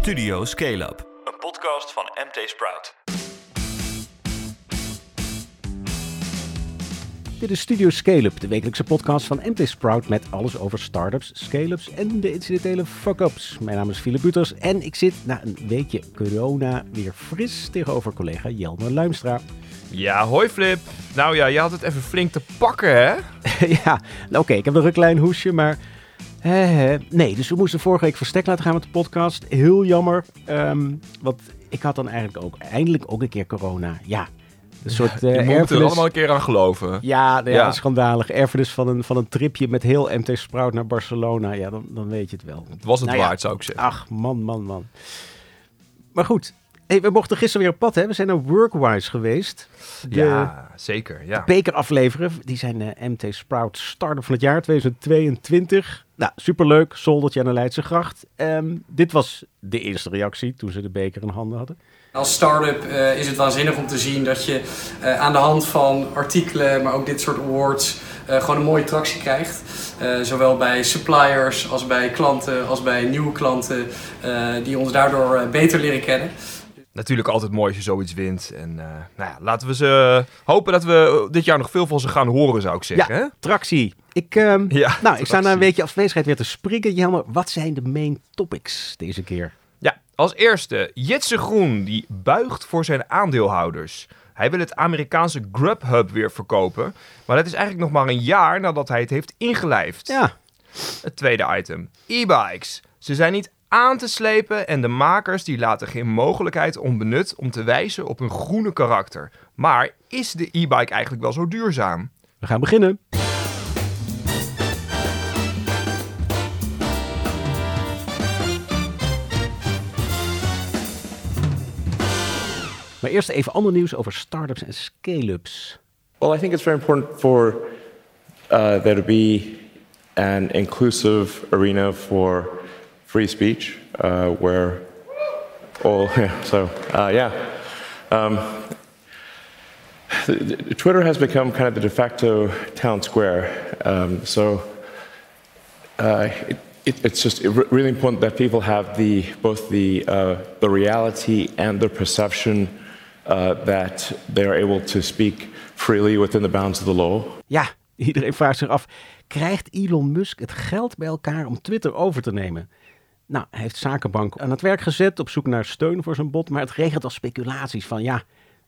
Studio Scale Up, een podcast van MT Sprout. Dit is Studio Scale Up, de wekelijkse podcast van MT Sprout met alles over startups, scale-ups en de incidentele fuck-ups. Mijn naam is Philip Buters en ik zit na een weekje corona weer fris tegenover collega Jelmer Luimstra. Ja, hoi Flip. Nou ja, je had het even flink te pakken, hè? ja, nou oké, ik heb nog een klein hoesje, hè, nee, dus we moesten vorige week verstek laten gaan met de podcast. Heel jammer, ehm, want ik had dan eigenlijk ook eindelijk ook een keer corona. Ja, een soort eh je moet er erfenis. allemaal een keer aan geloven. Ja, nou ja, Ja. schandalig. Erfenis van een, van een tripje met heel MT Sprout naar Barcelona. Ja, dan, dan weet je het wel. Het was het Nou ja. waard, zou ik zeggen. Ach, man, man, man. Maar goed, hey, we mochten gisteren weer op pad, hè? We zijn naar Workwise geweest. De ja, zeker. Ja. beker afleveren. Die zijn eh, MT Sprout Startup van het jaar 2022. Nou, superleuk. Zoldertje aan de Leidse Gracht. Ehm, dit was de eerste reactie toen ze de beker in handen hadden. Als start-up eh, is het waanzinnig om te zien dat je eh, aan de hand van artikelen, maar ook dit soort awards, eh, gewoon een mooie tractie krijgt. Eh, zowel bij suppliers als bij klanten, als bij nieuwe klanten, eh, die ons daardoor beter leren kennen. Natuurlijk altijd mooi als je zoiets wint. En eh, nou ja, laten we ze hopen dat we dit jaar nog veel van ze gaan horen, zou ik zeggen. hè? Tractie. Ik, ehm, Ja, nou, ik sta na een weekje afwezigheid weer te springen. Jelmer, wat zijn de main topics deze keer? Ja, als eerste, Jitse Groen, die buigt voor zijn aandeelhouders. Hij wil het Amerikaanse Grubhub weer verkopen. Maar dat is eigenlijk nog maar een jaar nadat hij het heeft ingelijfd. Ja, Het tweede item. E-bikes. Ze zijn niet aan te slepen en de makers die laten geen mogelijkheid onbenut om te wijzen op hun groene karakter. Maar is de e-bike eigenlijk wel zo duurzaam? we gaan beginnen. Maar eerst even ander nieuws over startups en scale-ups. Well, I think it's very important for uh, there to be an inclusive arena for free speech uh, where all, yeah, so, uh, yeah. Um, Twitter has become kind of the de facto town square. Um, so uh, it, it, it's just really important that people have the, both the, uh, the reality and the perception uh, that they are able to speak freely within the bounds of the law. Ja, iedereen vraagt zich af, krijgt Elon Musk het geld bij elkaar om Twitter over te nemen? Nou, hij heeft Zakenbank aan het werk gezet op zoek naar steun voor zijn bod, maar het regent al speculaties van ja,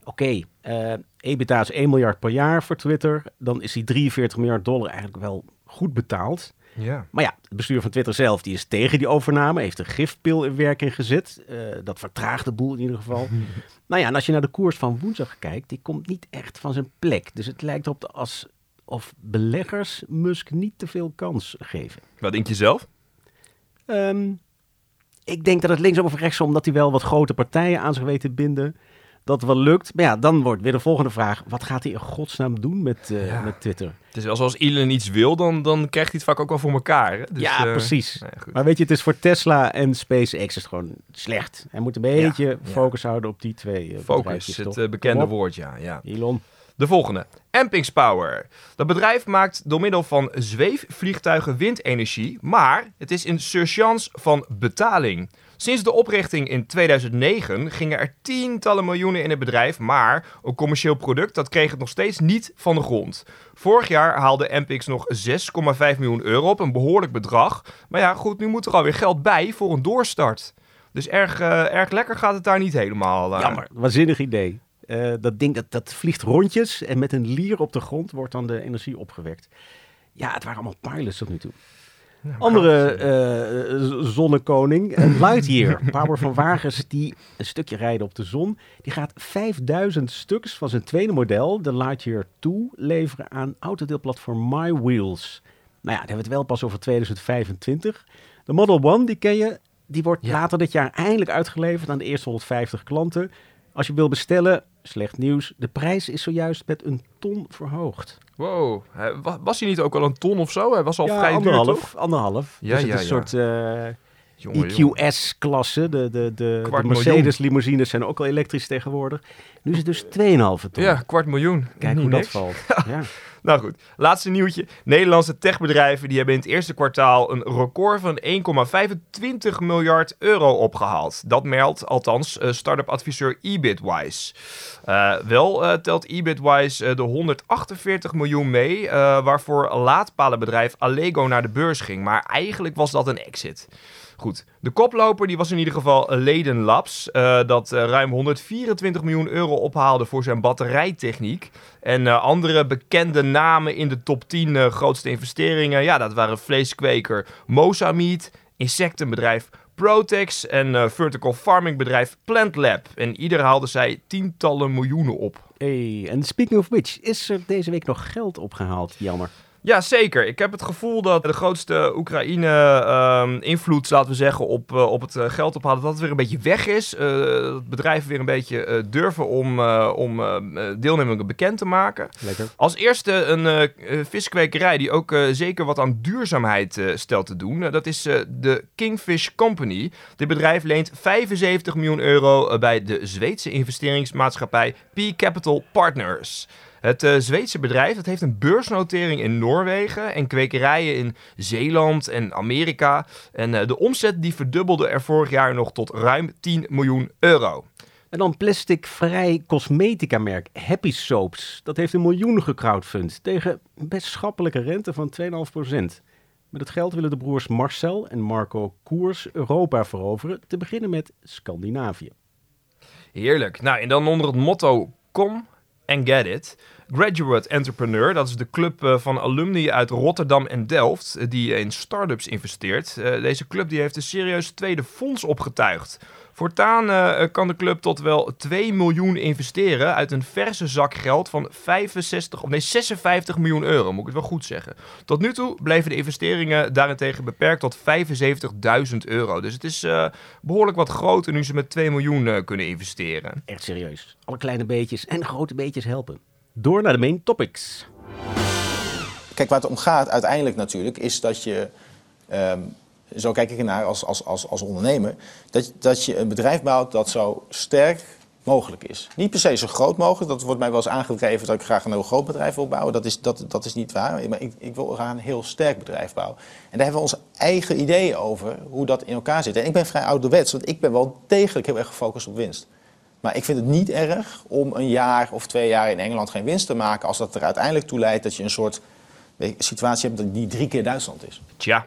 oké, eh EBITDA is 1 miljard per jaar voor Twitter, dan is die 43 miljard dollar eigenlijk wel goed betaald. Ja. Maar ja, het bestuur van Twitter zelf die is tegen die overname, heeft een gifpil in werking gezet. Eh, dat vertraagt de boel in ieder geval. nou ja, en als je naar de koers van woensdag kijkt, die komt niet echt van zijn plek. Dus het lijkt erop als of beleggers Musk niet te veel kans geven. Wat denk je zelf? Ehm, ik denk dat het linksom of rechtsom, omdat hij wel wat grote partijen aan zich weet te binden, dat wel lukt. Maar ja, dan wordt weer de volgende vraag, wat gaat hij in godsnaam doen met, eh, Ja. met Twitter? Het is wel zoals Elon iets wil, dan, dan krijgt hij het vaak ook wel voor elkaar. Hè? Dus, ja, eh, precies. Maar weet je, het is voor Tesla en SpaceX is het gewoon slecht. Hij moet een beetje ja. focus houden op die twee eh, Focus, het bekende woord, ja. ja. Elon. De volgende. Ampings Power. Dat bedrijf maakt door middel van zweefvliegtuigen windenergie, maar het is een surchance van betaling. Sinds de oprichting in 2009 gingen er tientallen miljoenen in het bedrijf, maar een commercieel product dat kreeg het nog steeds niet van de grond. Vorig jaar haalde Ampix nog 6,5 miljoen euro op, een behoorlijk bedrag. Maar ja, goed, nu moet er alweer geld bij voor een doorstart. Dus erg, eh, erg lekker gaat het daar niet helemaal. eh. Jammer, waanzinnig idee. Eh, dat ding dat, dat vliegt rondjes en met een lier op de grond wordt dan de energie opgewekt. Ja, het waren allemaal pilots tot nu toe. Andere eh, zonnekoning, Lightyear, power van wagens die een stukje rijden op de zon. Die gaat 5000 stuks van zijn tweede model, de Lightyear 2, leveren aan autodeelplatform MyWheels. Nou ja, dan hebben we het wel pas over 2025. De Model One, die ken je, die wordt Ja. later dit jaar eindelijk uitgeleverd aan de eerste 150 klanten. Als je wil bestellen, slecht nieuws, de prijs is zojuist met een ton verhoogd. Wow, was hij niet ook al een ton of zo? Hij was al ja, vrij duur, anderhalf, toch? anderhalf. Ja, dus het ja, is een ja. soort eh. EQS-klasse. De, de, de, de miljoen. Mercedes-limousines zijn ook al elektrisch tegenwoordig. Nu is het dus 2,5 ton. Ja, kwart miljoen. Kijk hoe dat valt. Ja. Nou goed, laatste nieuwtje. Nederlandse techbedrijven die hebben in het eerste kwartaal een record van 1,25 miljard euro opgehaald. Dat meldt althans eh, start-up adviseur eBitwise. Eh, wel eh, telt eBitwise de 148 miljoen mee, waarvoor laadpalenbedrijf Allego naar de beurs ging. Maar eigenlijk was dat een exit. Goed, de koploper die was in ieder geval Leden Labs, eh, dat eh, ruim 124 miljoen euro ophaalde voor zijn batterijtechniek. En eh, andere bekende namen in de top 10 eh, grootste investeringen, ja, dat waren vleeskweker Mosameat, insectenbedrijf Protex en vertical farming bedrijf Plantlab. En ieder haalde zij tientallen miljoenen op. Hey, en speaking of which, is er deze week nog geld opgehaald? Jammer. Ja, zeker. Ik heb het gevoel dat de grootste Oekraïne-invloed, laten we zeggen, op, eh, op het eh, geld ophalen, dat het weer een beetje weg is. Eh dat bedrijven weer een beetje durven om, om eh, deelnemingen bekend te maken. Lekker. Als eerste een viskwekerij die ook zeker wat aan duurzaamheid stelt te doen. Dat is de Kingfish Company. Dit bedrijf leent 75 miljoen euro bij de Zweedse investeringsmaatschappij P Capital Partners. Het eh, Zweedse bedrijf dat heeft een beursnotering in Noorwegen en kwekerijen in Zeeland en Amerika. En eh, de omzet die verdubbelde er vorig jaar nog tot ruim 10 miljoen euro. En dan plasticvrij cosmetica merk Happy Soaps. Dat heeft een miljoen gecrowdfund tegen een best schappelijke rente van 2,5%. Met het geld willen de broers Marcel en Marco Koers Europa veroveren, te beginnen met Scandinavië. Heerlijk. Nou, en dan onder het motto Kom and Get It. Graduate Entrepreneur, dat is de club eh, van alumni uit Rotterdam en Delft, eh, die in start-ups investeert. Eh, deze club die heeft een serieus tweede fonds opgetuigd. Voortaan eh, kan de club tot wel 2 miljoen investeren uit een verse zak geld van 65, of nee, 56 miljoen euro, moet ik het wel goed zeggen. Tot nu toe bleven de investeringen daarentegen beperkt tot 75.000 euro. Dus het is eh, behoorlijk wat groter nu ze met 2 miljoen eh, kunnen investeren. Echt serieus. Alle kleine beetjes en grote beetjes helpen. Door naar de main topics. Kijk, waar het om gaat uiteindelijk natuurlijk, is dat je, ehm, zo kijk ik ernaar als, als, als, als ondernemer, dat, dat je een bedrijf bouwt dat zo sterk mogelijk is. Niet per se zo groot mogelijk, dat wordt mij wel eens aangedreven dat ik graag een heel groot bedrijf wil bouwen. Dat is, dat, dat is niet waar, maar ik, ik wil graag een heel sterk bedrijf bouwen. En daar hebben we onze eigen ideeën over hoe dat in elkaar zit. En ik ben vrij ouderwets, want ik ben wel degelijk heel erg gefocust op winst. Maar ik vind het niet erg om een jaar of twee jaar in Engeland geen winst te maken... als dat er uiteindelijk toe leidt dat je een soort situatie hebt die drie keer Duitsland is. Tja,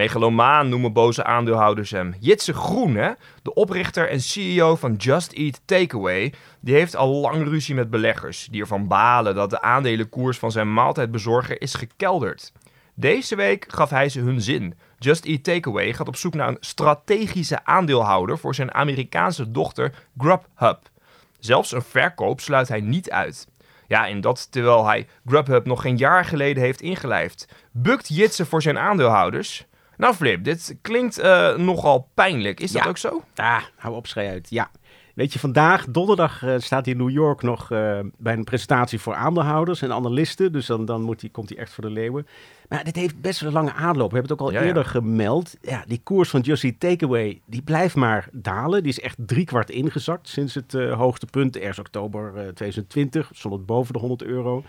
megalomaan noemen boze aandeelhouders hem. Jitse Groen, hè? de oprichter en CEO van Just Eat Takeaway, die heeft al lang ruzie met beleggers, die ervan balen dat de aandelenkoers van zijn maaltijdbezorger is gekelderd. Deze week gaf hij ze hun zin. Just Eat Takeaway gaat op zoek naar een strategische aandeelhouder voor zijn Amerikaanse dochter Grubhub. Zelfs een verkoop sluit hij niet uit. Ja, en dat terwijl hij Grubhub nog geen jaar geleden heeft ingelijfd. Bukt Jitse voor zijn aandeelhouders? Nou Flip, dit klinkt eh, nogal pijnlijk. Is dat ook zo? Ah, hou op, schei uit. Ja. Weet je, vandaag, donderdag, eh, staat hij in New York nog eh, bij een presentatie voor aandeelhouders en analisten. Dus dan, dan moet komt hij echt voor de leeuwen. Maar dit heeft best wel een lange aanloop. We hebben het ook al Ja, ja. eerder gemeld. Ja, die koers van Just Eat Takeaway, die blijft maar dalen. Die is echt driekwart ingezakt sinds het eh, hoogste punt, ergens oktober eh, 2020. Stond het boven de 100 euro.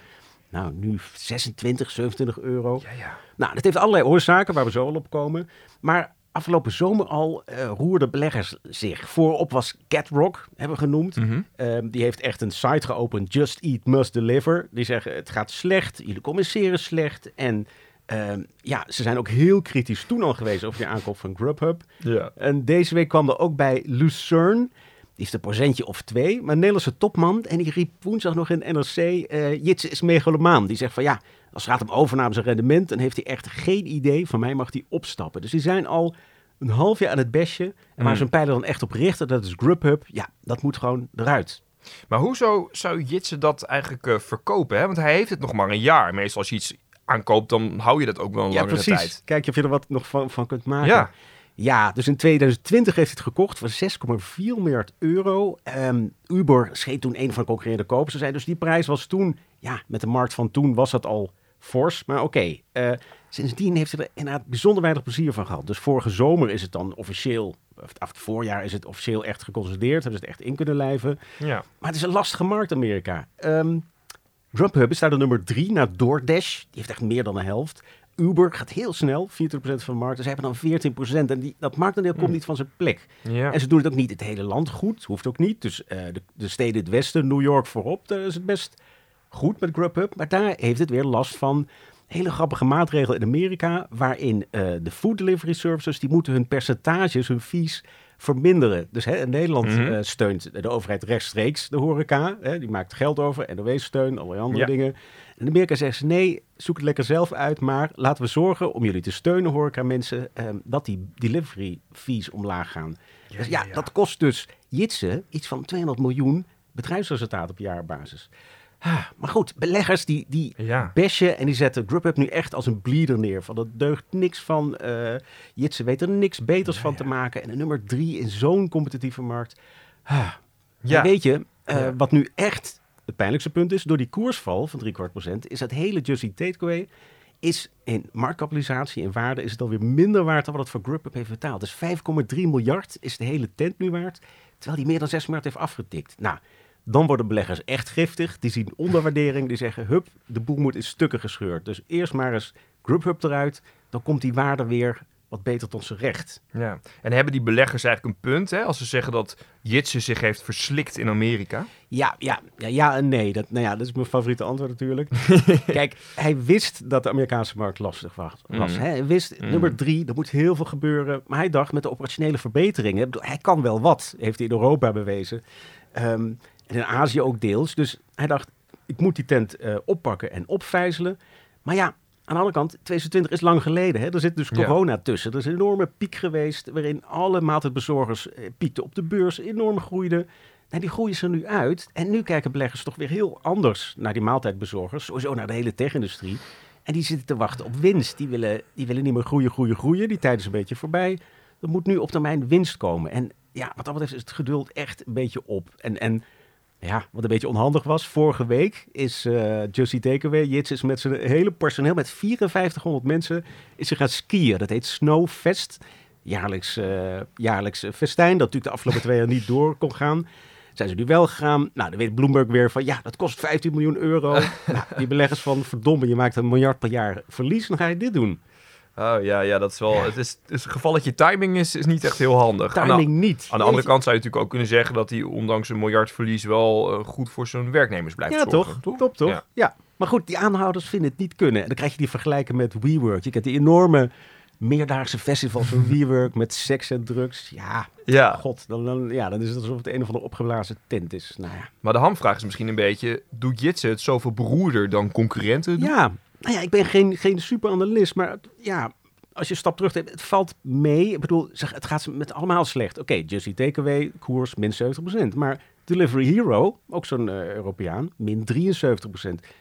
Nou, nu 26, 27 euro. Ja, ja. Nou, dat heeft allerlei oorzaken waar we zo al op komen. Maar afgelopen zomer al eh, roerden beleggers zich. Voorop was Catrock, hebben we genoemd. Ehm, die heeft echt een site geopend, Just Eat Must Deliver. Die zeggen, het gaat slecht, jullie communiceren slecht. En ehm, ja, ze zijn ook heel kritisch toen al geweest over de aankoop van Grubhub. ja. En deze week kwam er ook bij Lucerne. Heeft een procentje of twee. Maar een Nederlandse topman. En die riep woensdag nog in NRC. eh Jitse is megalomaan. Die zegt van ja, als het gaat om overnames en rendement. Dan heeft hij echt geen idee. Van mij mag hij opstappen. Dus die zijn al een half jaar aan het besje. En waar Mm. ze hun pijlen dan echt op richten. Dat is Grubhub. Ja, dat moet gewoon eruit. Maar hoezo zou Jitse dat eigenlijk eh, verkopen? Hè? Want hij heeft het nog maar een jaar. Meestal als je iets aankoopt, dan hou je dat ook wel een Ja, langere precies. tijd. Kijk of je er wat nog van, van kunt maken. Ja. Ja, dus in 2020 heeft hij het gekocht voor 6,4 miljard euro. Ehm, Uber scheet toen een van de concurrerende kopers. Ze zei dus die prijs was toen, ja, met de markt van toen was dat al fors. Maar oké, eh, Sindsdien heeft hij er inderdaad bijzonder weinig plezier van gehad. Dus vorige zomer is het dan officieel, of het voorjaar is het officieel echt geconsolideerd. Hebben ze het echt in kunnen lijven. Ja. Maar het is een lastige markt, Amerika. Ehm Grubhub is daar de nummer drie na DoorDash. Die heeft echt meer dan de helft. Uber gaat heel snel, 24% van de markt. Dus ze hebben dan 14%. En die, dat marktendeel komt niet van zijn plek. En ze doen het ook niet het hele land goed. Hoeft ook niet. Dus eh, de, de steden in het westen, New York voorop, daar is het best goed met Grubhub. Maar daar heeft het weer last van hele grappige maatregelen in Amerika. Waarin eh, de food delivery services, die moeten hun percentages, hun fees verminderen. Dus hè, in Nederland Mhm. eh, steunt de overheid rechtstreeks de horeca. Hè, die maakt geld over, NOW-steun, allerlei andere Ja. dingen. En Amerika zeggen ze, nee, zoek het lekker zelf uit. Maar laten we zorgen om jullie te steunen, horeca mensen, ehm, dat die delivery fees omlaag gaan. dus ja, ja, ja. dat kost dus Jitsen iets van 200 miljoen bedrijfsresultaat op jaarbasis. Ah, Maar goed, beleggers die, die Ja. bashen en die zetten Grubhub nu echt als een bleeder neer. Van dat deugt niks van. eh Jitsen weet er niks beters van te maken. En de nummer drie in zo'n competitieve markt. Ah. Ja. En weet je, eh, wat nu echt het pijnlijkste punt is, door die koersval van drie kwart procent, is dat hele Eat Takeaway is in marktkapitalisatie en waarde is het alweer minder waard dan wat het voor Grubhub heeft betaald. Dus 5,3 miljard is de hele tent nu waard, terwijl die meer dan 6 miljard heeft afgetikt. Nou, dan worden beleggers echt giftig. Die zien onderwaardering, die zeggen, hup, de boel moet in stukken gescheurd. Dus eerst maar eens Grubhub eruit, dan komt die waarde weer wat beter tot zijn recht. Ja. En hebben die beleggers eigenlijk een punt, hè? Als ze zeggen dat Jitsen zich heeft verslikt in Amerika. Ja, ja, ja, ja en nee. Dat, nou ja, dat is mijn favoriete antwoord natuurlijk. Kijk, hij wist dat de Amerikaanse markt lastig was. was Mm. hè. Hij wist, Mm. nummer drie, er moet heel veel gebeuren. Maar hij dacht, met de operationele verbeteringen, hij kan wel wat, heeft hij in Europa bewezen. Ehm, en in Azië ook deels. Dus hij dacht, ik moet die tent eh, oppakken en opvijzelen. Maar ja, aan de andere kant, 2020 is lang geleden. Hè? Er zit dus Ja. corona tussen. Er is een enorme piek geweest, waarin alle maaltijdbezorgers eh, piekten op de beurs, enorm groeiden. Nou, die groeien ze nu uit. En nu kijken beleggers toch weer heel anders naar die maaltijdbezorgers. Sowieso naar de hele tech-industrie. En die zitten te wachten op winst. Die willen, die willen niet meer groeien, groeien, groeien. Die tijd is een beetje voorbij. Er moet nu op termijn winst komen. En ja, wat dat betreft is het geduld echt een beetje op. En, en ja, wat een beetje onhandig was. Vorige week is eh Justy Takeaway, Jits is met zijn hele personeel, met 5400 mensen, is ze gaan skiën. Dat heet Snowfest. Jaarlijks, eh, jaarlijks festijn, dat natuurlijk de afgelopen twee jaar niet door kon gaan. Zijn ze nu wel gegaan? Nou, dan weet Bloomberg weer van, ja, dat kost 15 miljoen euro. nou, die beleggers van, verdomme, je maakt een miljard per jaar verlies, dan ga je dit doen. Oh ja, ja, dat is wel. Het is, het gevalletje timing is, is niet echt heel handig. Timing niet. Aan de andere kant zou je natuurlijk ook kunnen zeggen dat hij ondanks een miljard verlies wel eh, goed voor zijn werknemers blijft Ja, zorgen. toch? Top, toch? Ja. Ja. Maar goed, die aanhouders vinden het niet kunnen. En dan krijg je die vergelijken met WeWork. Je kent die enorme meerdaagse festivals van WeWork met seks en drugs. Ja, Ja, god, dan, dan, ja, dan is het alsof het een of andere opgeblazen tent is. Nou ja. maar de hamvraag is misschien een beetje: doet Jitsen het zoveel beroerder dan concurrenten? doen? Ja, nou ja, ik ben geen, geen superanalist, maar ja, als je een stap terug het valt mee. Ik bedoel, zeg, het gaat met allemaal slecht. Oké, Just Eat Takeaway, koers min 70%. Maar Delivery Hero, ook zo'n eh, Europeaan, min 73%.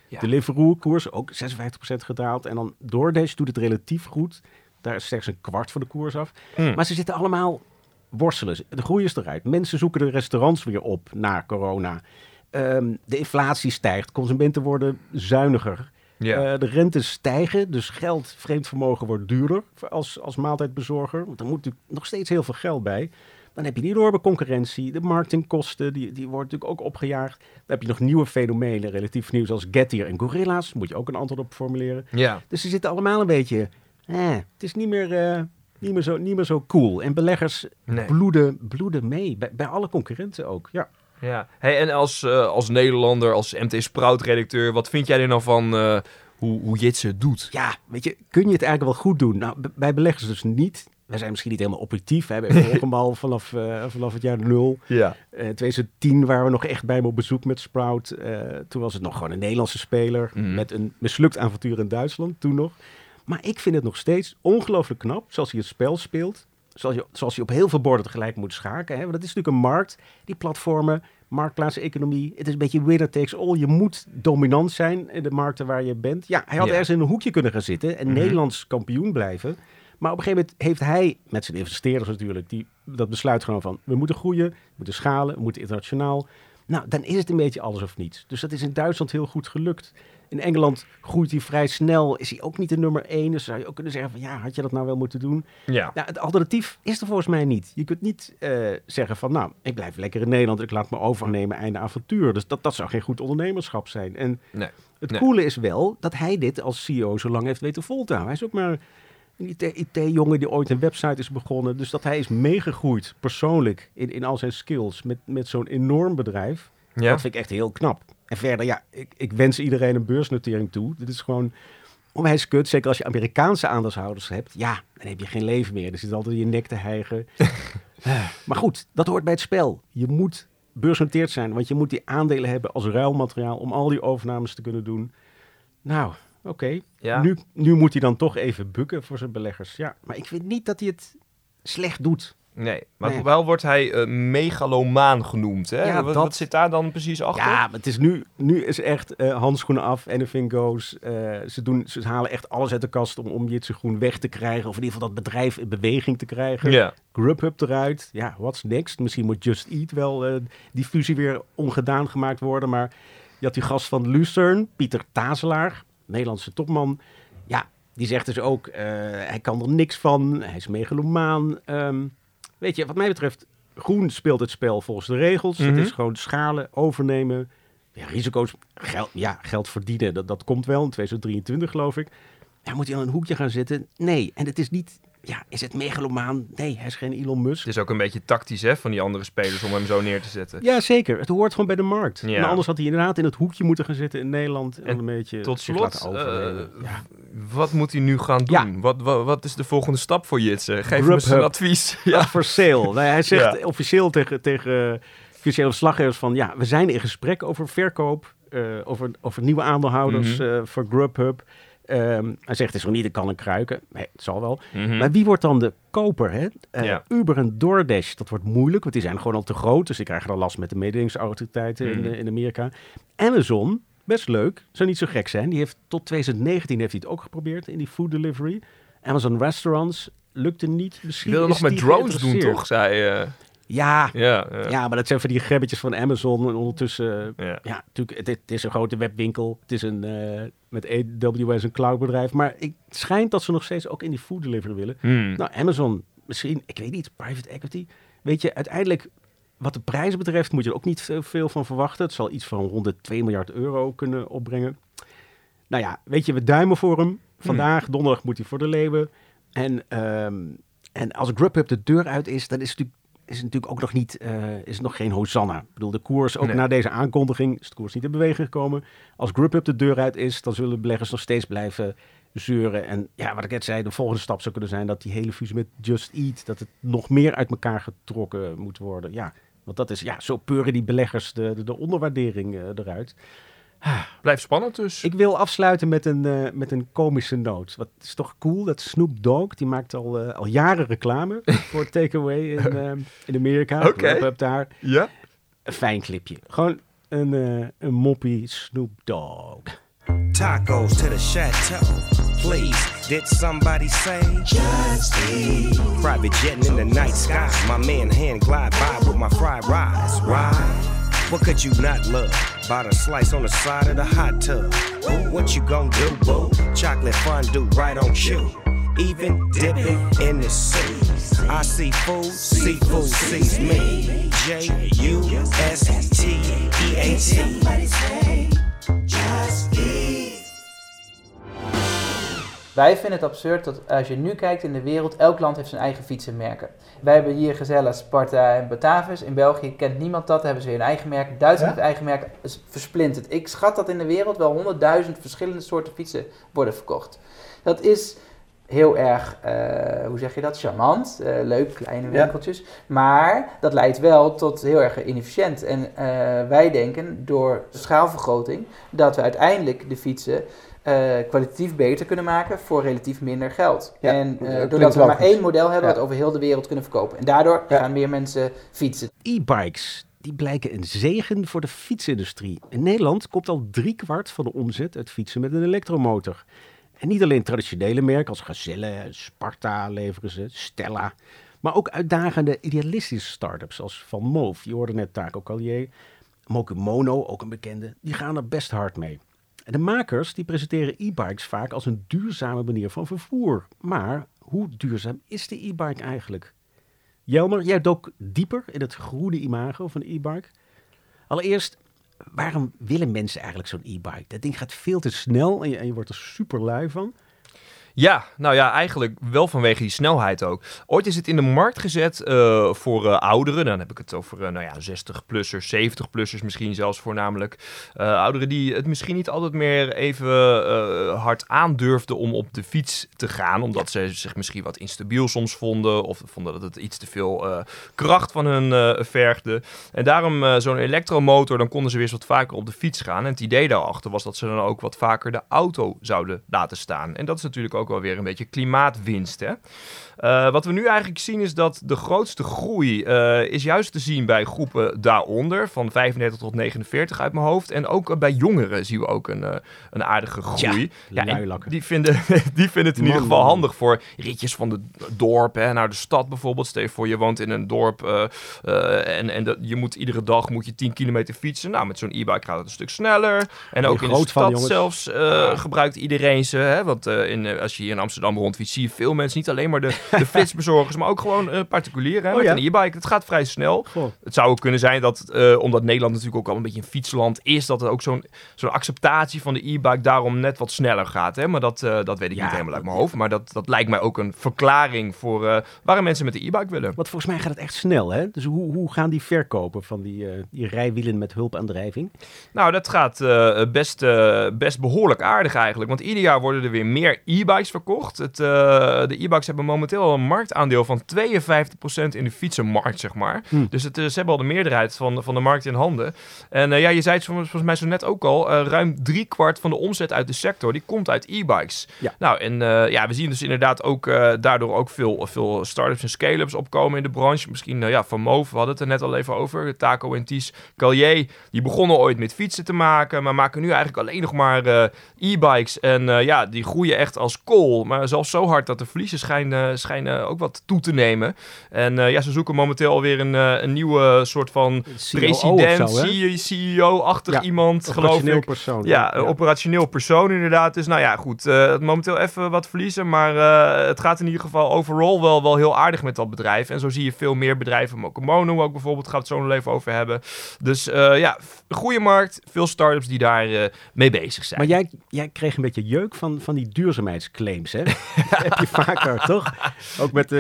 Ja. Deliveroo, koers ook 56% gedaald. En dan DoorDash doet het relatief goed. Daar is slechts een kwart van de koers af. Mm. Maar ze zitten allemaal worstelen. De groei is eruit. Mensen zoeken de restaurants weer op na corona. Ehm, de inflatie stijgt. Consumenten worden zuiniger. Ja. Eh, de rentes stijgen. Dus geld, vreemd vermogen wordt duurder als, als maaltijdbezorger. Want er moet natuurlijk nog steeds heel veel geld bij. Dan heb je die enorme concurrentie. De marketingkosten, die, die worden natuurlijk ook opgejaagd. Dan heb je nog nieuwe fenomenen, relatief nieuw, zoals Getir en Gorilla's. Moet je ook een antwoord op formuleren. ja. Dus ze zitten allemaal een beetje... Eh, het is niet meer, eh, niet, meer zo, niet meer zo cool. En beleggers Nee. bloeden, bloeden mee. Bij, bij alle concurrenten ook, ja. Ja, hey, en als, eh, als Nederlander, als MT Sprout-redacteur, wat vind jij er nou van eh, hoe, hoe Jitsen het doet? Ja, weet je, kun je het eigenlijk wel goed doen? Nou, b- bij beleggers dus niet. Wij zijn misschien niet helemaal objectief. Hè? We hem al vanaf, eh, vanaf het jaar nul. Ja. Eh 2010 waren we nog echt bij hem op bezoek met Sprout. Toen was het nog gewoon een Nederlandse speler Mhm. met een mislukt avontuur in Duitsland, toen nog. Maar ik vind het nog steeds ongelooflijk knap, zoals hij het spel speelt. Zoals je, zoals je op heel veel borden tegelijk moet schaken. Hè? Want dat is natuurlijk een markt, die platformen, marktplaatseconomie. Het is een beetje winner takes all. Je moet dominant zijn in de markten waar je bent. Ja, hij had Ja. ergens in een hoekje kunnen gaan zitten en Mhm. Nederlands kampioen blijven. Maar op een gegeven moment heeft hij, met zijn investeerders natuurlijk, die, dat besluit genomen van... we moeten groeien, we moeten schalen, we moeten internationaal. Nou, dan is het een beetje alles of niets. Dus dat is in Duitsland heel goed gelukt. In Engeland groeit hij vrij snel. Is hij ook niet de nummer één. Dus zou je ook kunnen zeggen van ja, had je dat nou wel moeten doen? Ja. Nou, het alternatief is er volgens mij niet. Je kunt niet eh, zeggen van nou, ik blijf lekker in Nederland. Ik laat me overnemen, einde avontuur. Dus dat, dat zou geen goed ondernemerschap zijn. En Nee. het Nee. coole is wel dat hij dit als CEO zo lang heeft weten vol te houden. Hij is ook maar een IT-jongen die ooit een website is begonnen. Dus dat hij is meegegroeid persoonlijk in, in al zijn skills met, met zo'n enorm bedrijf. Ja. Dat vind ik echt heel knap. En verder, ja, ik, ik wens iedereen een beursnotering toe. Dit is gewoon onwijs kut. Zeker als je Amerikaanse aandeelhouders hebt. Ja, dan heb je geen leven meer. Er zit altijd in je nek te hijgen. Maar goed, dat hoort bij het spel. Je moet beursgenoteerd zijn, want je moet die aandelen hebben als ruilmateriaal om al die overnames te kunnen doen. Nou, oké. Ja. Nu, nu moet hij dan toch even bukken voor zijn beleggers. Ja, maar ik vind niet dat hij het slecht doet. Nee, maar Nee. wel wordt hij eh, megalomaan genoemd. Hè? Ja, wat, dat- wat zit daar dan precies achter? Ja, maar het is nu, nu is echt eh, handschoenen af, anything goes. Eh, ze, doen, ze halen echt alles uit de kast om, om Jitse Groen weg te krijgen. Of in ieder geval dat bedrijf in beweging te krijgen. Ja. Grubhub eruit. Ja, what's next? Misschien moet Just Eat wel die fusie weer ongedaan gemaakt worden. Maar je had die gast van Lucerne, Pieter Tazelaar, Nederlandse topman. Ja, die zegt dus ook, hij kan er niks van. Hij is megalomaan. Ehm, weet je, wat mij betreft, Groen speelt het spel volgens de regels. Mhm. Het is gewoon schalen, overnemen. Ja, risico's, geld, ja, geld verdienen, dat, dat komt wel in 2023 geloof ik. Ja, moet hij aan een hoekje gaan zitten? Nee. En het is niet, ja, is het megalomaan? Nee, hij is geen Elon Musk. Het is ook een beetje tactisch hè, van die andere spelers om hem zo neer te zetten. Ja, zeker. Het hoort gewoon bij de markt. Ja. Maar anders had hij inderdaad in het hoekje moeten gaan zitten in Nederland. En, En een beetje Tot slot, ja. wat moet hij nu gaan doen? Ja. Wat, wat, wat is de volgende stap voor Jitse? Geef eens een advies. Ja. for sale. Nou, hij zegt officieel tegen, tegen financiële verslaggevers van... ja, we zijn in gesprek over verkoop, eh, over, over nieuwe aandeelhouders Mhm. eh, voor Grubhub. Ehm, hij zegt, het is nog niet de kan en kruiken. Nee, het zal wel. Mhm. Maar wie wordt dan de koper? Hè? Eh, Ja. Uber en DoorDash, dat wordt moeilijk, want die zijn gewoon al te groot. Dus die krijgen dan last met de mededingingsautoriteiten in, Mhm. in Amerika. Amazon, best leuk, zou niet zo gek zijn. Die heeft tot 2019 heeft hij het ook geprobeerd in die food delivery. Amazon Restaurants lukte niet. Je Misschien wilde is nog met drones doen, toch? Zei, eh, Ja, ja, ja. ja, maar dat zijn van die grebbetjes van Amazon. En ondertussen, Ja. ja, natuurlijk, het, het is een grote webwinkel. Het is een, eh, met AWS een cloudbedrijf. Maar het schijnt dat ze nog steeds ook in die food delivery willen. Hmm. Nou, Amazon, misschien, ik weet niet, private equity. Weet je, uiteindelijk, wat de prijzen betreft, moet je er ook niet veel, van verwachten. Het zal iets van rond de 2 miljard euro kunnen opbrengen. Nou ja, weet je, we duimen voor hem. Vandaag, donderdag, moet hij voor de leeuwen. En, ehm, en als Grubhub de deur uit is, dan is het natuurlijk, is natuurlijk ook nog niet, eh, is nog geen hosanna. Ik bedoel, de koers, ook Nee. na deze aankondiging, is de koers niet in beweging gekomen. Als Grubhub de deur uit is, dan zullen beleggers nog steeds blijven zeuren. En ja, wat ik net zei, de volgende stap zou kunnen zijn dat die hele fusie met Just Eat, dat het nog meer uit elkaar getrokken moet worden. Ja, want dat is, ja, zo peuren die beleggers de, de, de onderwaardering eh, eruit. Blijft spannend dus. Ik wil afsluiten met een, eh, met een komische noot. Wat is toch cool dat Snoop Dogg, die maakt al, eh, al jaren reclame voor takeaway in, eh, in Amerika. Oké. Grubhub daar. Ja? Een fijn clipje. Gewoon een, eh, een moppie Snoop Dogg. Tacos to the chateau. Please, did somebody say? Just eat. Private jetting in the night sky. My man hand glide by with my fried rice. Right? What could you not love? About a slice on the side of the hot tub. Ooh, what you gonna do, boo? Chocolate fondue right on cue. Even dipping in the sea. I see food, seafood sees me. J U S T E A T. Wij vinden het absurd dat als je nu kijkt in de wereld, elk land heeft zijn eigen fietsenmerken. Wij hebben hier Gezella, Sparta en Batavus. In België kent niemand dat, hebben ze weer een eigen merk. Duitsland heeft eigen merk, is versplinterd. Ik schat dat in de wereld wel 100.000 verschillende soorten fietsen worden verkocht. Dat is heel erg, eh, hoe zeg je dat, charmant, eh, leuk, kleine Ja. winkeltjes. Maar dat leidt wel tot heel erg inefficiënt. En eh, wij denken door schaalvergroting dat we uiteindelijk de fietsen eh, kwalitatief beter kunnen maken voor relatief minder geld. Ja, en eh, doordat we maar één model hebben Ja. dat over heel de wereld kunnen verkopen. En daardoor Ja. gaan meer mensen fietsen. E-bikes, die blijken een zegen voor de fietsindustrie. In Nederland komt al driekwart van de omzet uit fietsen met een elektromotor. En niet alleen traditionele merken als Gazelle, Sparta leveren ze, Stella. Maar ook uitdagende idealistische start-ups als Van Moof. Je hoorde net Taco Collier. Mokumono, ook een bekende, die gaan er best hard mee. De makers die presenteren e-bikes vaak als een duurzame manier van vervoer. Maar hoe duurzaam is de e-bike eigenlijk? Jelmer, jij dook dieper in het groene imago van de e-bike. Allereerst, waarom willen mensen eigenlijk zo'n e-bike? Dat ding gaat veel te snel en je, en je wordt er super lui van. Ja, nou ja, eigenlijk wel vanwege die snelheid ook. Ooit is het in de markt gezet uh, voor uh, ouderen. Dan heb ik het over uh, nou ja, 60-plussers, 70-plussers misschien zelfs voornamelijk. ouderen die het misschien niet altijd meer even hard aandurfden om op de fiets te gaan. Omdat ze zich misschien wat instabiel soms vonden. Of vonden dat het iets te veel kracht van hun vergde. En daarom zo'n elektromotor, dan konden ze weer eens wat vaker op de fiets gaan. En het idee daarachter was dat ze dan ook wat vaker de auto zouden laten staan. En dat is natuurlijk ook wel weer een beetje klimaatwinst. Hè? Uh, wat we nu eigenlijk zien is dat de grootste groei uh, is juist te zien bij groepen daaronder, van 35 tot 49 uit mijn hoofd. En ook uh, bij jongeren zien we ook een, een aardige groei. Ja, ja die, vinden, die vinden het in ieder geval handig voor ritjes van de dorp hè, naar de stad bijvoorbeeld. Stel je voor, je woont in een dorp en, en de, je moet iedere dag moet je 10 kilometer fietsen. Nou, met zo'n e-bike gaat het een stuk sneller. En ook in de stad van, zelfs ja. gebruikt iedereen ze. Hè, want in, als je hier in Amsterdam rondfietst, zie je veel mensen, niet alleen maar de de flitsbezorgers, maar ook gewoon uh, particulieren. Oh, ja? een e-bike. Het gaat vrij snel. Goh. Het zou ook kunnen zijn dat, uh, omdat Nederland natuurlijk ook al een beetje een fietsland is, dat er ook zo'n zo'n acceptatie van de e-bike daarom net wat sneller gaat. Hè? Maar dat, uh, dat weet ik ja, niet helemaal uit mijn hoofd. Maar dat, dat lijkt mij ook een verklaring voor waarom mensen met de e-bike willen. Want volgens mij gaat het echt snel, hè? Dus hoe, hoe gaan die verkopen van die, die rijwielen met hulpaandrijving? Nou, dat gaat best, best behoorlijk aardig eigenlijk. Want ieder jaar worden er weer meer e-bikes verkocht. Het, de e-bikes hebben momenteel al een marktaandeel van 52% in de fietsenmarkt, zeg maar. Hm. Dus het, ze hebben al de meerderheid van, van de markt in handen. En uh, ja, je zei het volgens mij zo net ook al, uh, ruim driekwart van de omzet uit de sector, die komt uit e-bikes. Ja. Nou, en ja, we zien dus inderdaad ook daardoor ook veel, veel startups en scale-ups opkomen in de branche. Misschien, ja, Van Moof, we hadden het er net al even over. Taco en Ties Callier, die begonnen ooit met fietsen te maken, maar maken nu eigenlijk alleen nog maar e-bikes. En ja, die groeien echt als kool, maar zelfs zo hard dat de verliezen schijnen, schijnen ook wat toe te nemen. En uh, ja, ze zoeken momenteel alweer een, uh, een nieuwe soort van CEO president, CEO-achtig iemand, geloof ik. Persoon, ja, ja, operationeel persoon inderdaad. Dus nou ja, goed. Uh, momenteel even wat verliezen, maar het gaat in ieder geval overal wel, wel heel aardig met dat bedrijf. En zo zie je veel meer bedrijven, Mokomono ook bijvoorbeeld, gaat het zo nog even over hebben. Dus ja, goede markt, veel startups die daar mee bezig zijn. Maar jij, jij kreeg een beetje jeuk van, van die duurzaamheidsclaims, hè? heb je vaker, toch? Ook met,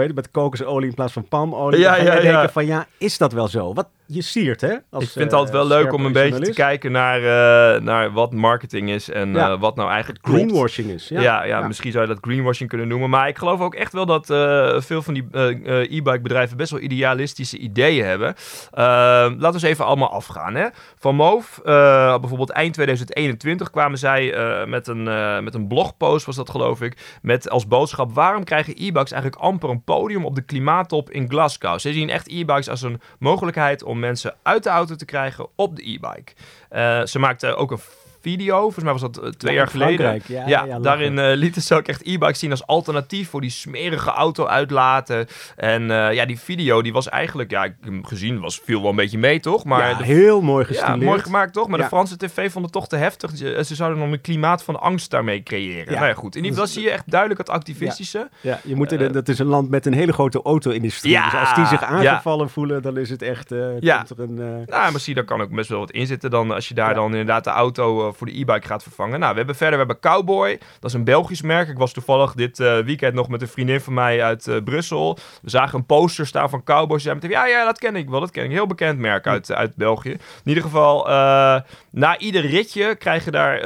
het, met kokosolie in plaats van palmolie. Ja, ja, ja. denken van, ja, is dat wel zo? Wat je siert, hè? Als, ik vind het altijd wel eh, leuk om een beetje te kijken naar, uh, naar wat marketing is en ja. uh, wat nou eigenlijk klopt. Greenwashing is. Ja. Ja, ja, misschien zou je dat greenwashing kunnen noemen. Maar ik geloof ook echt wel dat veel van die e-bike bedrijven best wel idealistische ideeën hebben. laten we eens even allemaal afgaan. Hè? Van Moof, bijvoorbeeld eind 2021 kwamen zij met, een, met een blogpost, was dat geloof ik, met als boodschap: waarom krijgen e-bikes eigenlijk amper een podium op de klimaattop in Glasgow? Ze zien echt e-bikes als een mogelijkheid om mensen uit de auto te krijgen op de e-bike. Uh, ze maakte ook een video. Volgens mij was dat uh, twee jaar geleden. Ja, daarin uh, lieten ze ook echt e-bikes zien als alternatief voor die smerige auto uitlaten. En uh, ja, die video die was eigenlijk, ja, ik heb gezien, was, viel wel een beetje mee, toch? Maar heel mooi gestileerd. Ja, mooi gemaakt, toch? Maar de Franse tv vond het toch te heftig. Ze, ze zouden dan een klimaat van angst daarmee creëren. Nou ja, goed. In ieder geval zie je echt duidelijk het activistische. Ja, je moet in, dat is een land met een hele grote auto-industrie. dus als die zich aangevallen voelen, dan is het echt... ja. Komt er een, Nou, misschien daar kan ook best wel wat in zitten dan als je daar dan inderdaad de auto voor de e-bike gaat vervangen. Nou, we hebben verder, we hebben Cowboy. Dat is een Belgisch merk. Ik was toevallig dit uh, weekend nog met een vriendin van mij uit uh, Brussel. We zagen een poster staan van Cowboy. Ze meteen, ja, ja, dat ken ik wel. Dat ken ik. Heel bekend merk uit, uit België. In ieder geval, uh, na ieder ritje krijgen daar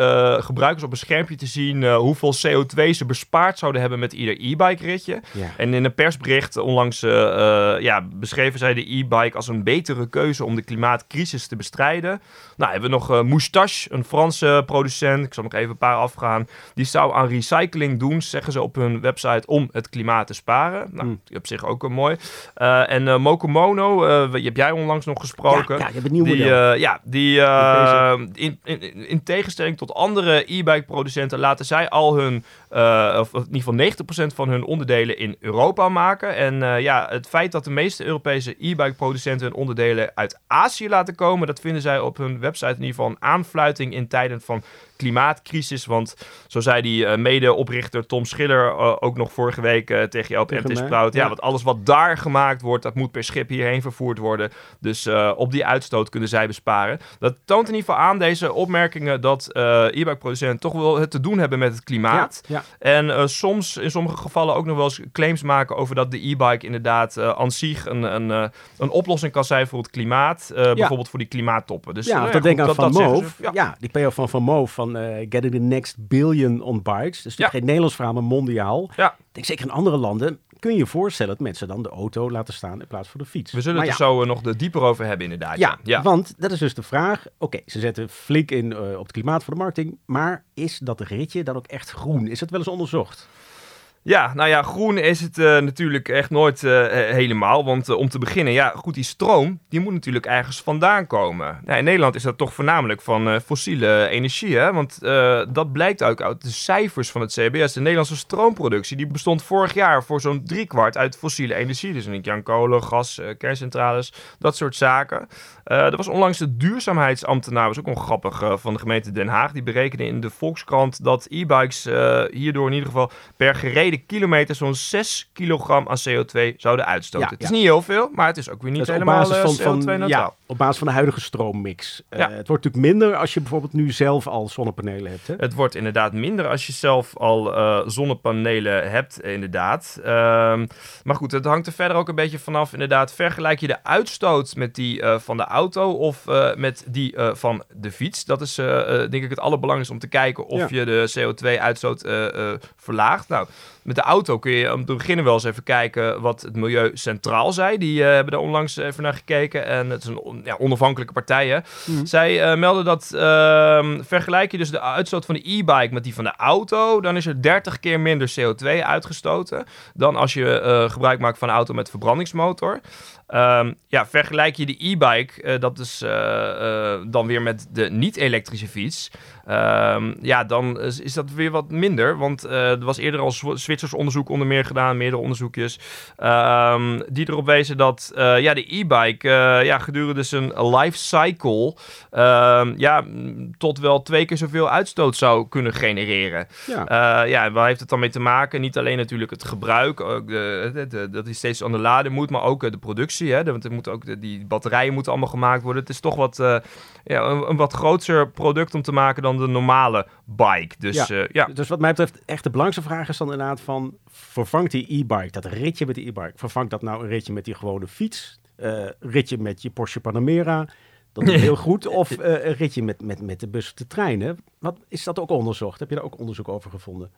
gebruikers op een schermpje te zien hoeveel CO2 ze bespaard zouden hebben met ieder e-bike ritje. Ja. En in een persbericht onlangs ja, beschreven zij de e-bike als een betere keuze om de klimaatcrisis te bestrijden. Nou, hebben we nog Moustache, een Frans Producent, ik zal nog even een paar afgaan, die zou aan recycling doen, zeggen ze op hun website, om het klimaat te sparen. Nou, Hmm. op zich ook een mooi. Eh, en eh, Mokomono, eh, je heb jij onlangs nog gesproken. Ja, ja, je hebt een nieuw die, model. eh, ja, die eh, in, in, in tegenstelling tot andere e-bike producenten laten zij al hun, eh, of in ieder geval 90% van hun onderdelen in Europa maken. En eh, ja, het feit dat de meeste Europese e-bike producenten hun onderdelen uit Azië laten komen, dat vinden zij op hun website in ieder geval een aanfluiting in tijden van klimaatcrisis. Want zo zei die eh, mede-oprichter Tom Schiller eh, ook nog vorige week eh, tegen jou op Tegen MT mij, Sprout. Ja, ja. want alles wat daar gemaakt wordt, dat moet per schip hierheen vervoerd worden. Dus op die uitstoot kunnen zij besparen. Dat toont in ieder geval aan, deze opmerkingen, dat eh e-bike producenten toch wel het te doen hebben met het klimaat. Ja, En soms, in sommige gevallen, ook nog wel eens claims maken over dat de e-bike inderdaad aan zich een, een, een oplossing kan zijn voor het klimaat. Bijvoorbeeld voor die klimaattoppen. Dus, ja, nou dat denk aan Van Moof. Ja. Ja. die PO van Van Moof van eh, Getting the Next Billion on Bikes. Dus Ja. geen Nederlands verhaal, maar mondiaal. Ja. Ik denk zeker in andere landen kun je je voorstellen dat mensen dan de auto laten staan in plaats van de fiets. We zullen Maar het ja, er zo eh, nog de dieper over hebben inderdaad. Ja, ja. want dat is dus de vraag. Oké, ze zetten flink in eh, op het klimaat voor de marketing. Maar is dat ritje dan ook echt groen? Is het wel eens onderzocht? Ja, nou ja, groen is het eh, natuurlijk echt nooit eh, eh, helemaal. Want om te beginnen, ja, goed, die stroom, die moet natuurlijk ergens vandaan komen. Nou, in Nederland is dat toch voornamelijk van fossiele energie, hè? Want dat blijkt ook uit de cijfers van het CBS. De Nederlandse stroomproductie, die bestond vorig jaar voor zo'n driekwart uit fossiele energie. Dus je aan kolen, gas, kerncentrales, dat soort zaken. Er was onlangs de duurzaamheidsambtenaar, was ook nog grappig, eh, van de gemeente Den Haag. Die berekende in de Volkskrant dat e-bikes hierdoor in ieder geval per gereden kilometer zo'n 6 kilogram aan CO2 zouden uitstoten. Ja, het is ja. niet heel veel, maar het is ook weer niet op helemaal basis eh, van, van, CO2-neutraal. Op basis van de huidige stroommix. Eh, Ja. Het wordt natuurlijk minder als je bijvoorbeeld nu zelf al zonnepanelen hebt. Hè? Het wordt inderdaad minder als je zelf al eh, zonnepanelen hebt, inderdaad. Ehm, maar goed, het hangt er verder ook een beetje vanaf. Inderdaad, vergelijk je de uitstoot met die eh, van de auto of met die van de fiets? Dat is denk ik het allerbelangrijkste om te kijken of Ja. je de CO2-uitstoot eh, eh, verlaagt. Nou, met de auto kun je om te beginnen wel eens even kijken wat het Milieu Centraal zei. Die hebben daar onlangs even naar gekeken. En het is een ja, onafhankelijke partij. Hè. Zij eh, melden dat ehm, vergelijk je dus de uitstoot van de e-bike met die van de auto, dan is er 30 keer minder CO2 uitgestoten dan als je eh, gebruik maakt van een auto met verbrandingsmotor. Ehm, ja, vergelijk je de e-bike, eh, dat is eh, eh, dan weer met de niet-elektrische fiets. Ehm, ja, dan is, is dat weer wat minder. Want er was eerder al Zw- Zwitsers onderzoek onder meer gedaan, meerdere onderzoekjes. ehm, die erop wezen dat ja, de e-bike ja, gedurende zijn life cycle ja, tot wel twee keer zoveel uitstoot zou kunnen genereren. Ja. Ja, waar heeft het dan mee te maken? Niet alleen natuurlijk het gebruik, ook de, de, de- dat die steeds aan de laden moet, maar ook de productie. Hè? De- Want er moet ook de, die batterijen moeten allemaal gemaakt worden. Het is toch wat, eh, ja, een, een wat groter product om te maken dan de normale bike. Dus Ja. ja, ja. Dus wat mij betreft, echt de belangrijkste vraag is dan inderdaad van... vervangt die e-bike, dat ritje met die e-bike... vervangt dat nou een ritje met die gewone fiets? Eh, een ritje met je Porsche Panamera? Dat is heel goed. Of eh, een ritje met, met, met de bus of de trein. Hè? Wat, is dat ook onderzocht? Heb je daar ook onderzoek over gevonden?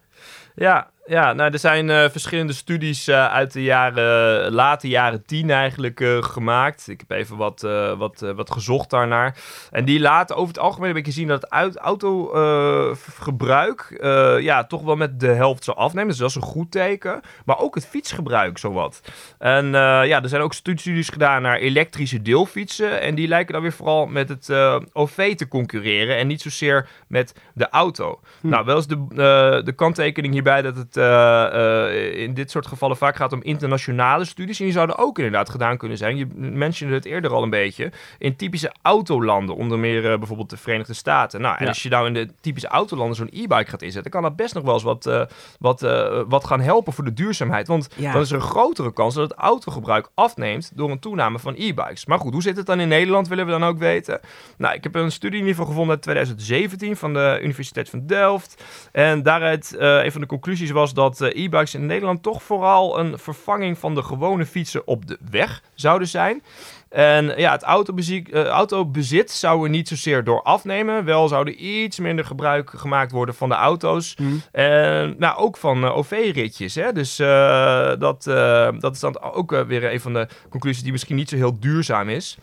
Ja, ja nou, er zijn eh, verschillende studies eh, uit de jaren, late jaren tien eigenlijk gemaakt. Ik heb even wat, wat, wat gezocht daarnaar. En die laten over het algemeen een beetje zien dat het uit- autogebruik ja, toch wel met de helft zou afnemen. Dus dat is een goed teken. Maar ook het fietsgebruik zowat. En ja, er zijn ook studies gedaan naar elektrische deelfietsen. En die lijken dan weer vooral met het eh, OV te concurreren. En niet zozeer met de auto. Nou, wel eens de, eh, de kanttekening hierbij dat het eh, in dit soort gevallen vaak gaat om internationale studies. En die zouden ook inderdaad gedaan kunnen zijn. Je mentionde het eerder al een beetje. In typische autolanden, onder meer bijvoorbeeld de Verenigde Staten. Nou, en Ja. als je nou in de typische autolanden zo'n e-bike gaat inzetten, kan dat best nog wel eens wat, wat, wat gaan helpen voor de duurzaamheid. Want Ja. dan is er een grotere kans dat het autogebruik afneemt door een toename van e-bikes. Maar goed, hoe zit het dan in Nederland, willen we dan ook weten. Nou, ik heb een studie in ieder geval gevonden uit 2017 van de Universiteit van Delft. En daaruit, eh, een van de conclusies was dat eh, e-bikes in Nederland toch vooral een vervanging van de gewone fietsen op de weg zouden zijn. En ja, het autobezit, eh, autobezit zou er niet zozeer door afnemen. Wel zou er iets minder gebruik gemaakt worden van de auto's. En nou, ook van eh, OV-ritjes. Hè? Dus eh, dat, eh, dat is dan ook eh, weer een van de conclusies die misschien niet zo heel duurzaam is.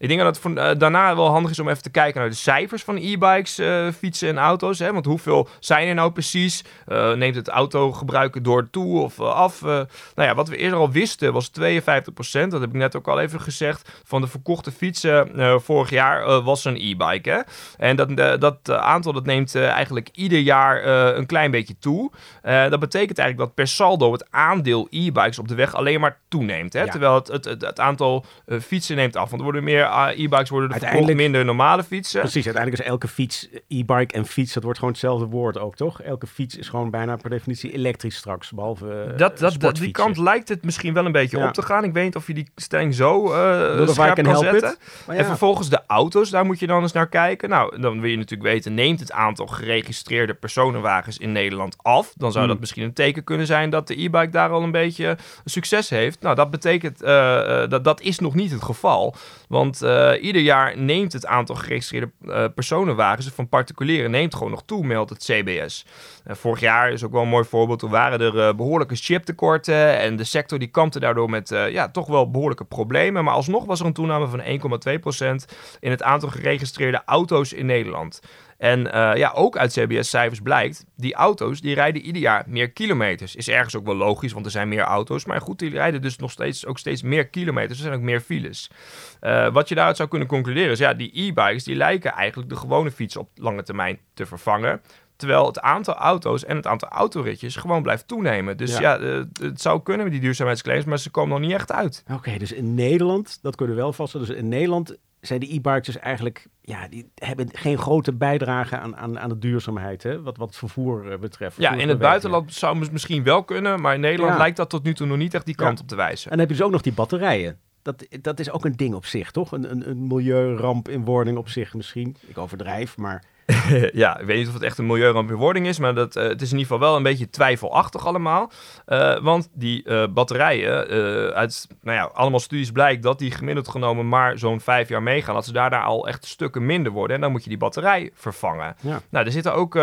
Ik denk dat het voor, eh, daarna wel handig is om even te kijken naar de cijfers van e-bikes, eh, fietsen en auto's. Hè? Want hoeveel zijn er nou precies? Eh, neemt het autogebruik door toe of af? Nou ja, wat we eerder al wisten was 52%. Dat heb ik net ook al even gezegd. Van de verkochte fietsen vorig jaar was een e-bike. Hè? En dat, dat aantal dat neemt eigenlijk ieder jaar een klein beetje toe. Dat betekent eigenlijk dat per saldo het aandeel e-bikes op de weg alleen maar toeneemt. Hè? Ja. Terwijl het, het, het, het aantal fietsen neemt af. Want er worden meer e-bikes worden Uiteindelijk- minder normale fietsen. Precies, uiteindelijk is elke fiets, e-bike en fiets, dat wordt gewoon hetzelfde woord ook, toch? Elke fiets is gewoon bijna per definitie elektrisch straks, behalve eh, Dat, dat, dat, die kant lijkt het misschien wel een beetje Ja. op te gaan. Ik weet niet of je die stelling zo eh I scherp kan zetten. ja, En vervolgens de auto's, daar moet je dan eens naar kijken. Nou, dan wil je natuurlijk weten, neemt het aantal geregistreerde personenwagens in Nederland af? Dan zou Hmm. dat misschien een teken kunnen zijn dat de e-bike daar al een beetje succes heeft. Nou, dat betekent, eh, eh, dat, dat is nog niet het geval. Want eh, ieder jaar neemt het aantal geregistreerde eh, personenwagens van particulieren neemt gewoon nog toe, meldt het CBS. Vorig jaar is ook wel een mooi voorbeeld. Toen waren er eh, behoorlijke chiptekorten. En de sector die kampte daardoor met ja, toch wel behoorlijke problemen. Maar alsnog was er een toename van 1,2% in het aantal geregistreerde auto's in Nederland. En eh, ja, ook uit CBS-cijfers blijkt, die auto's die rijden ieder jaar meer kilometers. Is ergens ook wel logisch, want er zijn meer auto's. Maar goed, die rijden dus nog steeds, ook steeds meer kilometers. Er zijn ook meer files. Eh, wat je daaruit zou kunnen concluderen is, ja, die e-bikes die lijken eigenlijk de gewone fiets op lange termijn te vervangen. Terwijl het aantal auto's en het aantal autoritjes gewoon blijft toenemen. Dus Ja. ja, eh, het zou kunnen met die duurzaamheidsclaims, maar ze komen nog niet echt uit. Oké, dus in Nederland, dat kunnen we wel vaststellen, dus in Nederland zijn de e-bikes dus eigenlijk, ja, die hebben geen grote bijdrage aan, aan, aan de duurzaamheid, hè? Wat, wat het vervoer eh, betreft. Ja, in het buitenland zou het misschien wel kunnen, maar in Nederland Ja. lijkt dat tot nu toe nog niet echt die kant Ja. op te wijzen. En dan heb je dus ook nog die batterijen. Dat, dat is ook een ding op zich, toch? Een, een, een milieuramp in wording op zich misschien. Ik overdrijf, maar ja, ik weet niet of het echt een milieuramp in wording is, maar dat, eh, het is in ieder geval wel een beetje twijfelachtig allemaal. Eh, want die eh, batterijen, uit nou ja, allemaal studies blijkt dat die gemiddeld genomen maar zo'n vijf jaar meegaan. Dat ze daarna al echt stukken minder worden en dan moet je die batterij vervangen. Ja. Nou, er zitten ook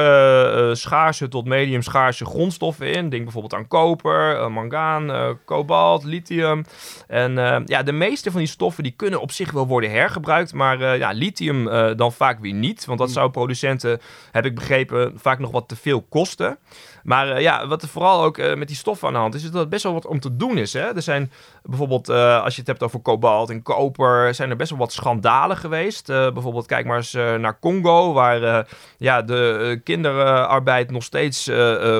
schaarse tot medium schaarse grondstoffen in. Denk bijvoorbeeld aan koper, mangaan, kobalt, lithium. En ja, de meeste van die stoffen die kunnen op zich wel worden hergebruikt, maar ja, lithium dan vaak weer niet. Want dat zou heb ik begrepen, vaak nog wat te veel kosten. Maar eh, ja, wat er vooral ook eh, met die stoffen aan de hand is, is dat er best wel wat om te doen is. Hè? Er zijn bijvoorbeeld, eh, als je het hebt over kobalt en koper, zijn er best wel wat schandalen geweest. Bijvoorbeeld, kijk maar eens naar Congo, waar ja, de kinderarbeid nog steeds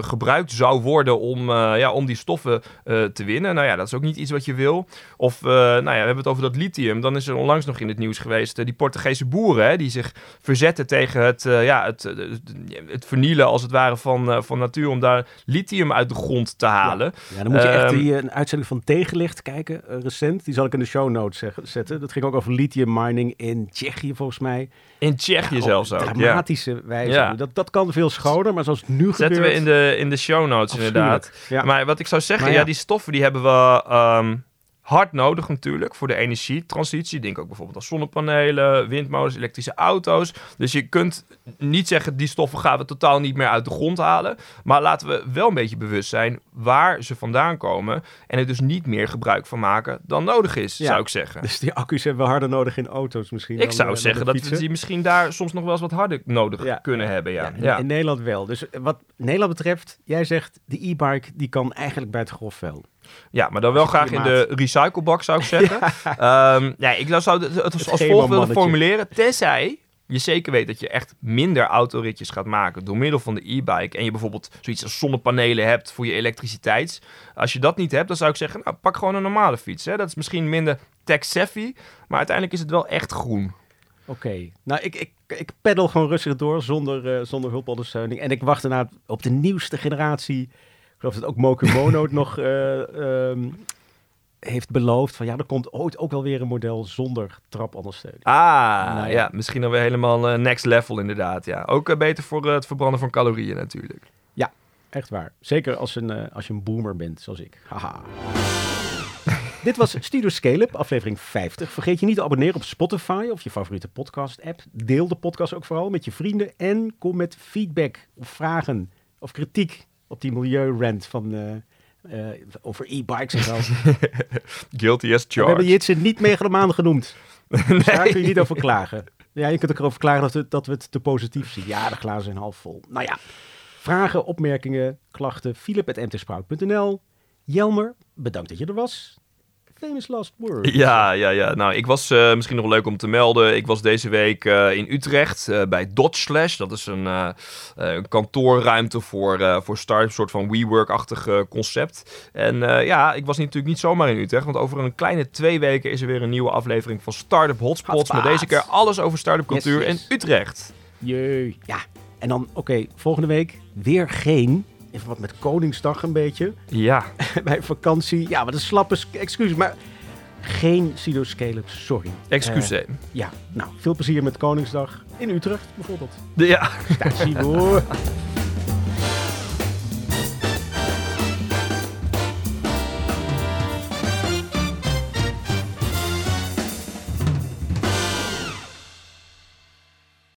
gebruikt zou worden om, ja, om die stoffen te winnen. Nou ja, dat is ook niet iets wat je wil. Of, nou ja, we hebben het over dat lithium. Dan is er onlangs nog in het nieuws geweest, die Portugese boeren, hè, die zich verzetten tegen het, ja, het, het, het vernielen, als het ware, van, van natuur om daar lithium uit de grond te halen. ja, dan moet je echt Ehm, die, eh, een uitzending van Tegenlicht kijken, eh, recent. Die zal ik in de show notes zetten. Dat ging ook over lithium mining in Tsjechië volgens mij. In Tsjechië Ja, zelfs ook. Ja. dramatische wijze. Ja. Dat, dat kan veel schoner, maar zoals het nu Zetten gebeurt... we in de, in de show notes inderdaad. Maar wat ik zou zeggen, ja. die stoffen die hebben we ehm, hard nodig natuurlijk voor de energietransitie. Denk ook bijvoorbeeld aan zonnepanelen, windmolens, elektrische auto's. Dus je kunt niet zeggen, die stoffen gaan we totaal niet meer uit de grond halen. Maar laten we wel een beetje bewust zijn waar ze vandaan komen. En er dus niet meer gebruik van maken dan nodig is, Ja. zou ik zeggen. Dus die accu's hebben we harder nodig in auto's misschien. ik dan, zou eh, dan zeggen dat we die misschien daar soms nog wel eens wat harder nodig Ja. kunnen hebben. Ja. Ja, in, Nederland wel. Dus wat Nederland betreft, jij zegt, de e-bike die kan eigenlijk bij het grof vuil. Ja, maar dan wel graag in de recyclebak, zou ik zeggen. ja. ja, ik zou het, het als, als volgt willen formuleren. Tenzij je zeker weet dat je echt minder autoritjes gaat maken door middel van de e-bike. En je bijvoorbeeld zoiets als zonnepanelen hebt voor je elektriciteit. Als je dat niet hebt, dan zou ik zeggen, nou, pak gewoon een normale fiets. Hè. Dat is misschien minder tech-savvy, maar uiteindelijk is het wel echt groen. Oké, nou ik, ik, ik peddel gewoon rustig door zonder, eh, zonder hulpondersteuning. En ik wacht daarna op de nieuwste generatie. Ik geloof dat ook Moku Mono het nog eh, ehm, heeft beloofd. Van ja, er komt ooit ook wel weer een model zonder trapondersteuning. Ah, Nou ja. ja. misschien dan weer helemaal eh, next level inderdaad. Ja. Ook eh, beter voor het verbranden van calorieën natuurlijk. Echt waar. Zeker als, een, als je een boomer bent, zoals ik. Haha. Dit was Studio Scale-up, aflevering 50. Vergeet je niet te abonneren op Spotify of je favoriete podcast-app. Deel de podcast ook vooral met je vrienden. En kom met feedback of vragen of kritiek op die milieurant van, eh, eh, over e-bikes en zo. Guilty as We hebben charged. Jitsen niet megalomaan genoemd. Dus daar kun je niet over klagen. Ja, je kunt ook erover klagen dat we, dat we het te positief zien. Ja, de glazen zijn half vol. Nou ja, vragen, opmerkingen, klachten, philip.mtsprout.nl. Jelmer, bedankt dat je er was. Famous last word. Ja, ja, ja. Nou, ik was eh, misschien nog leuk om te melden. Ik was deze week eh, in Utrecht eh, bij Dodge Slash. Dat is een, een kantoorruimte voor, eh voor start-up, soort van WeWork-achtig eh, concept. En eh, ja, ik was natuurlijk niet zomaar in Utrecht, want over een kleine twee weken is er weer een nieuwe aflevering van Startup Hotspots. Hotspot. Met deze keer alles over start-up cultuur Yes, yes. in Utrecht. Jee. Ja, en dan, oké, volgende week weer geen. Even wat met Koningsdag een beetje. Ja, Bij vakantie. Ja, wat een slappe excuus. Maar geen Sido sorry. excuseer. Eh, ja, nou, veel plezier met Koningsdag in Utrecht bijvoorbeeld. ja. Hoor.